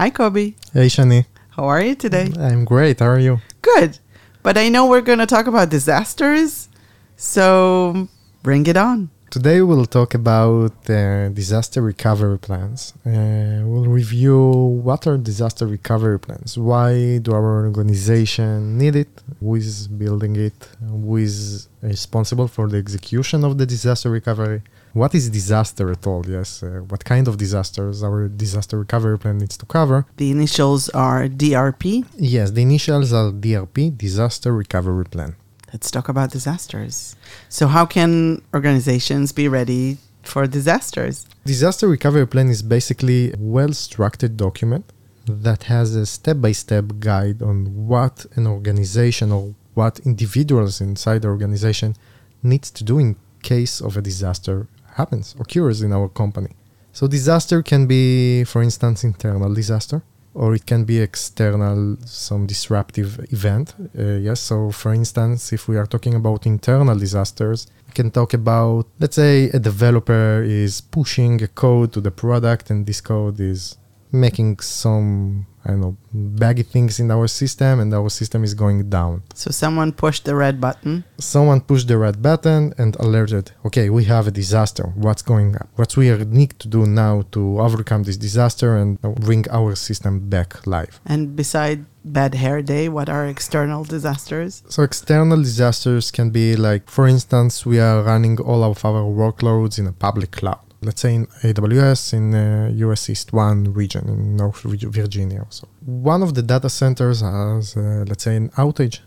Hi, Kobi. Hey, Shani. How are you today? I'm great. How are you? Good. But I know we're going to talk about disasters. So bring it on. Today we'll talk about uh, disaster recovery plans. Uh, we'll review what are disaster recovery plans, why do our organization need it, who is building it, who is responsible for the execution of the disaster recovery, what is disaster at all, yes, uh, what kind of disasters our disaster recovery plan needs to cover. The initials are DRP. Yes, the initials are DRP, Disaster Recovery Plan. Let's talk about disasters. So, how can organizations be ready for disasters? Disaster recovery plan is basically a well structured document that has a step by step guide on what an organization or what individuals inside the organization needs to do in case of a disaster happens, occurs in our company. So, disaster can be, for instance, internal disaster or it can be external, some disruptive event. Uh, yes, so for instance, if we are talking about internal disasters, we can talk about, let's say, a developer is pushing a code to the product and this code is making some I don't know baggy things in our system and our system is going down. So someone pushed the red button. Someone pushed the red button and alerted, okay, we have a disaster. What's going on? What we need to do now to overcome this disaster and bring our system back live. And beside bad hair day, what are external disasters? So external disasters can be like, for instance, we are running all of our workloads in a public cloud let's say in AWS in uh, US East 1 region in North Virginia. So one of the data centers has, uh, let's say, an outage,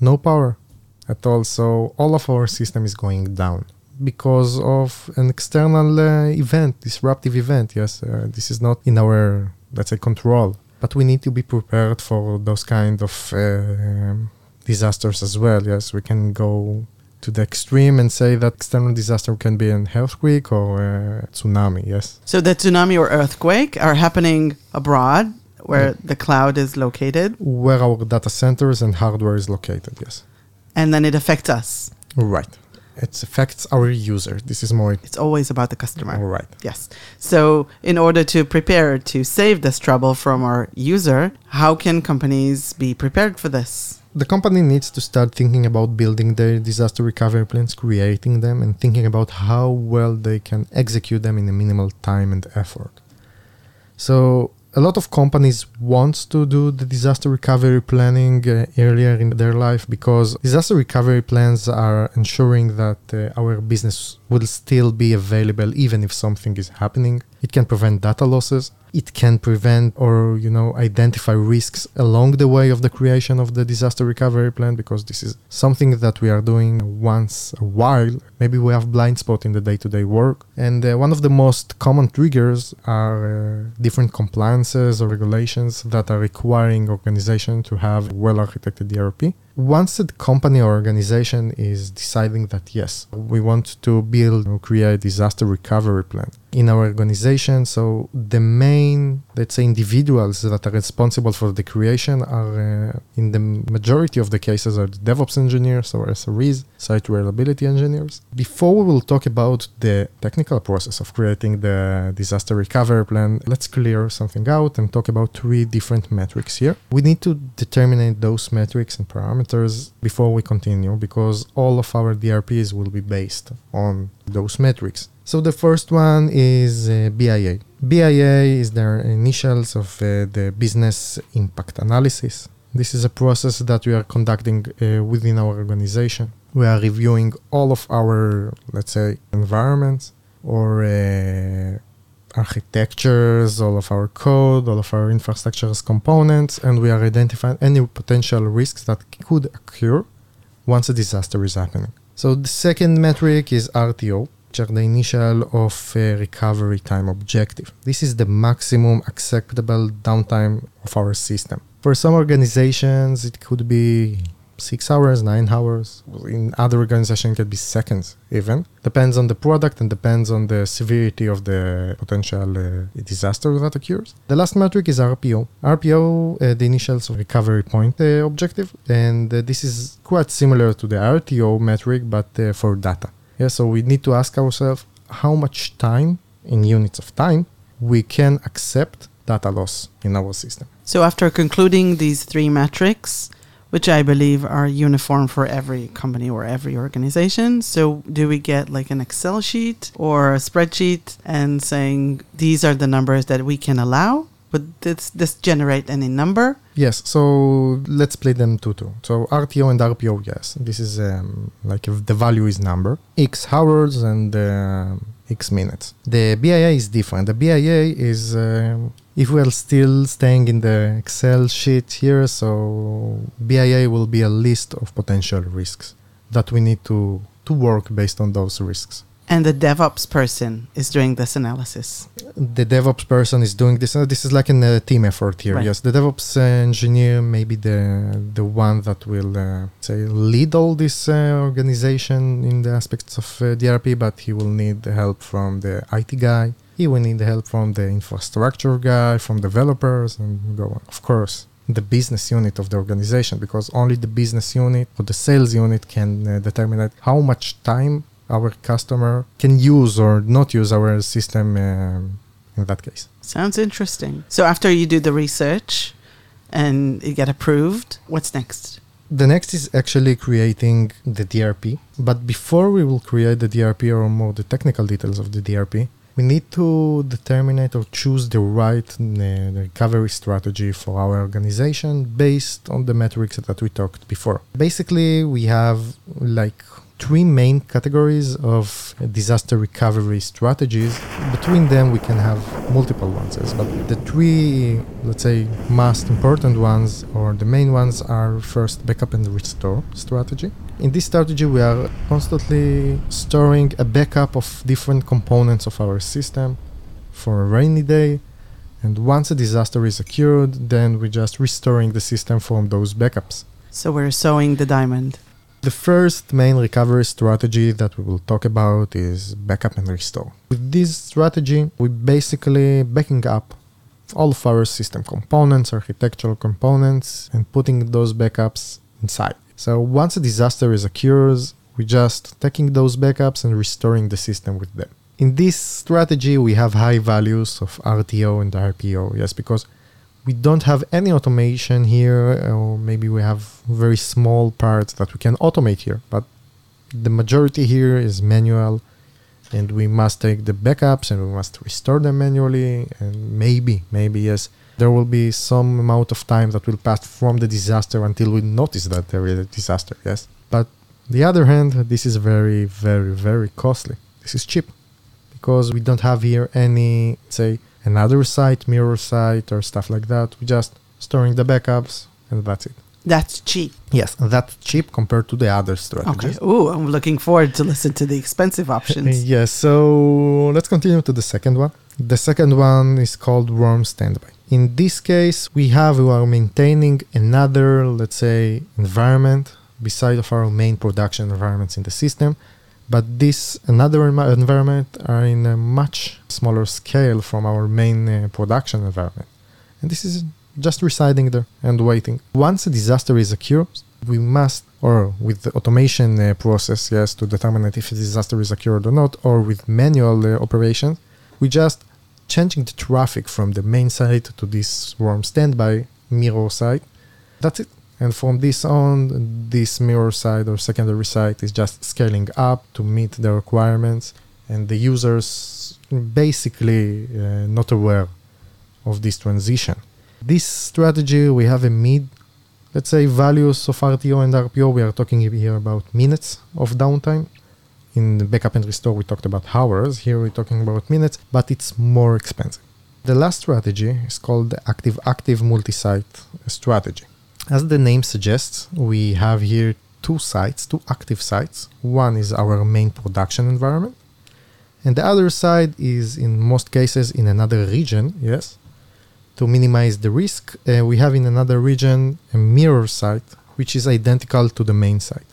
no power at all. So all of our system is going down because of an external uh, event, disruptive event. Yes, uh, this is not in our, let's say, control, but we need to be prepared for those kind of uh, disasters as well. Yes, we can go to the extreme and say that external disaster can be an earthquake or a tsunami, yes. So the tsunami or earthquake are happening abroad where yeah. the cloud is located? Where our data centers and hardware is located, yes. And then it affects us. Right. It affects our user. This is more. It's always about the customer. Right. Yes. So, in order to prepare to save this trouble from our user, how can companies be prepared for this? The company needs to start thinking about building their disaster recovery plans, creating them, and thinking about how well they can execute them in a minimal time and effort. So, a lot of companies want to do the disaster recovery planning uh, earlier in their life because disaster recovery plans are ensuring that uh, our business will still be available even if something is happening. It can prevent data losses. It can prevent or you know identify risks along the way of the creation of the disaster recovery plan because this is something that we are doing once a while. Maybe we have blind spot in the day-to-day work. And uh, one of the most common triggers are uh, different compliances or regulations that are requiring organization to have well architected DRP once a company or organization is deciding that yes, we want to build or create a disaster recovery plan in our organization, so the main, let's say, individuals that are responsible for the creation are, uh, in the majority of the cases, are the DevOps engineers or SREs, site reliability engineers. Before we will talk about the technical process of creating the disaster recovery plan, let's clear something out and talk about three different metrics here. We need to determine those metrics and parameters parameters before we continue because all of our DRPs will be based on those metrics. So the first one is uh, BIA. BIA is their initials of uh, the business impact analysis. This is a process that we are conducting uh, within our organization. We are reviewing all of our, let's say, environments or uh, architectures, all of our code, all of our infrastructure as components, and we are identifying any potential risks that could occur once a disaster is happening. So the second metric is RTO, which are the initial of a recovery time objective. This is the maximum acceptable downtime of our system. For some organizations, it could be six hours, nine hours. In other organizations, it could be seconds even. Depends on the product and depends on the severity of the potential uh, disaster that occurs. The last metric is RPO. RPO, uh, the initials of recovery point uh, objective, and uh, this is quite similar to the RTO metric, but uh, for data. Yeah, so we need to ask ourselves how much time in units of time we can accept data loss in our system. So, after concluding these three metrics, which I believe are uniform for every company or every organization. So, do we get like an Excel sheet or a spreadsheet and saying these are the numbers that we can allow? Would this, this generate any number? Yes, so let's play them two two. So RTO and RPO, yes, this is um, like if the value is number, X hours and uh, X minutes. The BIA is different. The BIA is um, if we are still staying in the Excel sheet here, so BIA will be a list of potential risks that we need to to work based on those risks. And the DevOps person is doing this analysis. The DevOps person is doing this. Uh, this is like a uh, team effort here. Right. Yes, the DevOps uh, engineer may be the the one that will uh, say lead all this uh, organization in the aspects of uh, DRP, but he will need the help from the IT guy. He will need the help from the infrastructure guy, from developers, and go on. Of course, the business unit of the organization, because only the business unit or the sales unit can uh, determine how much time our customer can use or not use our system um, in that case. Sounds interesting. So, after you do the research and you get approved, what's next? The next is actually creating the DRP. But before we will create the DRP or more the technical details of the DRP, we need to determine or choose the right uh, recovery strategy for our organization based on the metrics that we talked before. Basically, we have like three main categories of disaster recovery strategies. Between them, we can have multiple ones, but the three, let's say, most important ones or the main ones are first backup and restore strategy. In this strategy, we are constantly storing a backup of different components of our system for a rainy day. And once a disaster is occurred, then we're just restoring the system from those backups. So we're sewing the diamond. The first main recovery strategy that we will talk about is backup and restore. With this strategy, we basically backing up all of our system components, architectural components, and putting those backups inside. So once a disaster is occurs, we just taking those backups and restoring the system with them. In this strategy, we have high values of RTO and RPO, yes, because we don't have any automation here, or maybe we have very small parts that we can automate here, but the majority here is manual and we must take the backups and we must restore them manually and maybe maybe yes there will be some amount of time that will pass from the disaster until we notice that there is a disaster yes. But the other hand this is very very very costly. This is cheap because we don't have here any say another site, mirror site, or stuff like that. We're just storing the backups, and that's it. That's cheap. Yes, that's cheap compared to the other strategies. Okay. Ooh, I'm looking forward to listen to the expensive options. yes. So let's continue to the second one. The second one is called warm standby. In this case, we have we are maintaining another, let's say, environment beside of our main production environments in the system but this another environment are in a much smaller scale from our main uh, production environment. And this is just residing there and waiting. Once a disaster is occurred we must or with the automation uh, process yes to determine if a disaster is occurred or not or with manual uh, operations we just changing the traffic from the main site to this warm standby mirror site. That's it and from this on, this mirror site or secondary site is just scaling up to meet the requirements, and the users basically uh, not aware of this transition. This strategy, we have a mid, let's say, values of RTO and RPO. We are talking here about minutes of downtime. In the backup and restore, we talked about hours. Here, we're talking about minutes, but it's more expensive. The last strategy is called the active active multi site strategy. As the name suggests, we have here two sites, two active sites. One is our main production environment, and the other side is, in most cases, in another region, yes. To minimize the risk, uh, we have in another region a mirror site, which is identical to the main site.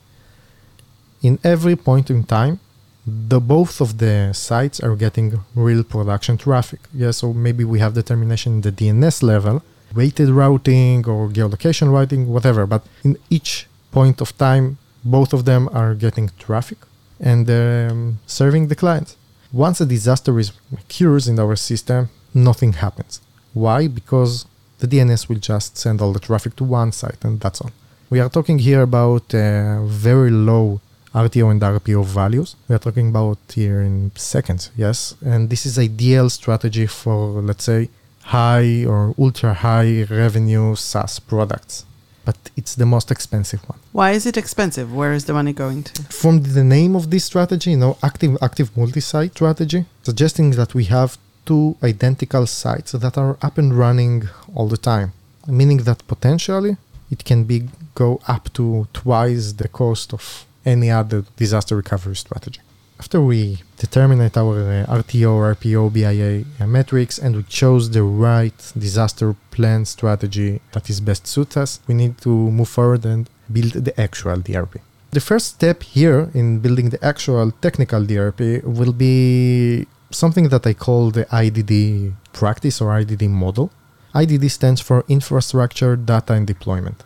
In every point in time, the both of the sites are getting real production traffic. Yes, so maybe we have determination in the DNS level, weighted routing or geolocation routing, whatever. But in each point of time, both of them are getting traffic and um, serving the clients. Once a disaster is occurs in our system, nothing happens. Why? Because the DNS will just send all the traffic to one site and that's all. We are talking here about uh, very low RTO and RPO values. We are talking about here in seconds, yes. And this is ideal strategy for, let's say, high or ultra high revenue SaaS products. But it's the most expensive one. Why is it expensive? Where is the money going to? From the name of this strategy, you know, active active multi-site strategy, suggesting that we have two identical sites that are up and running all the time, meaning that potentially it can be go up to twice the cost of any other disaster recovery strategy. After we determine our uh, RTO, RPO, BIA uh, metrics and we chose the right disaster plan strategy that is best suits us, we need to move forward and build the actual DRP. The first step here in building the actual technical DRP will be something that I call the IDD practice or IDD model. IDD stands for Infrastructure, Data, and Deployment.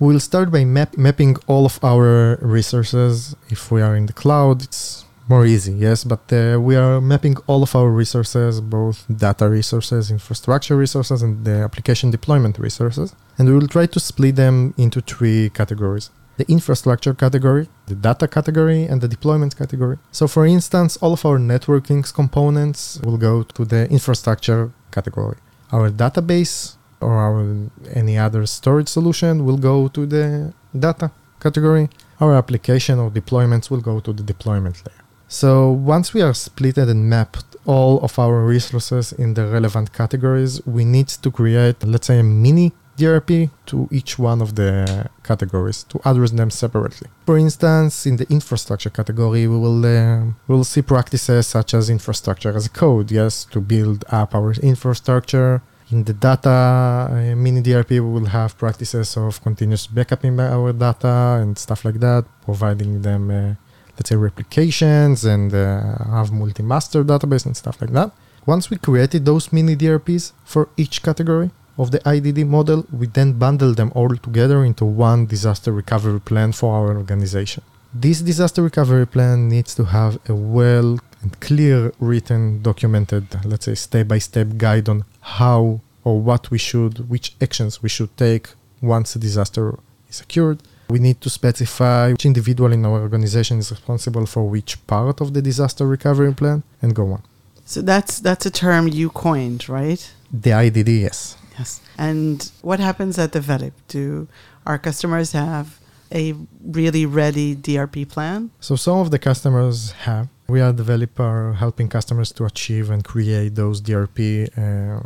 We'll start by map- mapping all of our resources. If we are in the cloud, it's more easy, yes, but uh, we are mapping all of our resources, both data resources, infrastructure resources, and the application deployment resources. And we will try to split them into three categories the infrastructure category, the data category, and the deployment category. So, for instance, all of our networking components will go to the infrastructure category. Our database or our any other storage solution will go to the data category. Our application or deployments will go to the deployment layer. So once we are splitted and mapped all of our resources in the relevant categories, we need to create, let's say, a mini DRP to each one of the categories to address them separately. For instance, in the infrastructure category, we will uh, we will see practices such as infrastructure as a code, yes, to build up our infrastructure in the data uh, mini DRP, we will have practices of continuous backuping by our data and stuff like that, providing them, uh, let's say, replications and uh, have multi-master database and stuff like that. Once we created those mini DRPs for each category of the IDD model, we then bundle them all together into one disaster recovery plan for our organization. This disaster recovery plan needs to have a well and clear written, documented, let's say, step by step guide on how or what we should, which actions we should take once a disaster is occurred. We need to specify which individual in our organization is responsible for which part of the disaster recovery plan and go on. So that's that's a term you coined, right? The IDD, yes. Yes. And what happens at Develeap? Do our customers have a really ready DRP plan? So some of the customers have. We are Develeap helping customers to achieve and create those DRP. Uh,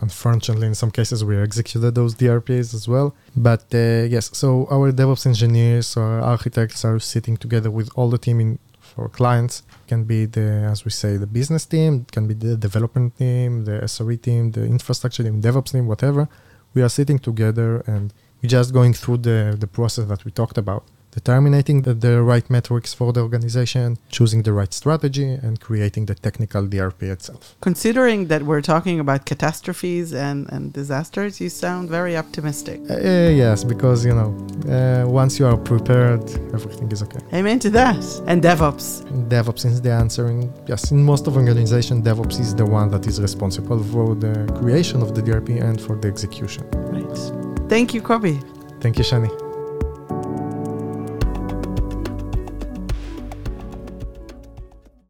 unfortunately, in some cases, we executed those DRPs as well. But uh, yes, so our DevOps engineers or architects are sitting together with all the team in for clients. Can be the, as we say, the business team, can be the development team, the SRE team, the infrastructure team, DevOps team, whatever. We are sitting together and we're just going through the, the process that we talked about determining the, the right metrics for the organization, choosing the right strategy, and creating the technical DRP itself. Considering that we're talking about catastrophes and, and disasters, you sound very optimistic. Uh, yes, because, you know, uh, once you are prepared, everything is okay. Amen to that. And DevOps. DevOps is the answer. In, yes, in most of organizations, DevOps is the one that is responsible for the creation of the DRP and for the execution. Right. Thank you, Kobi. Thank you, Shani.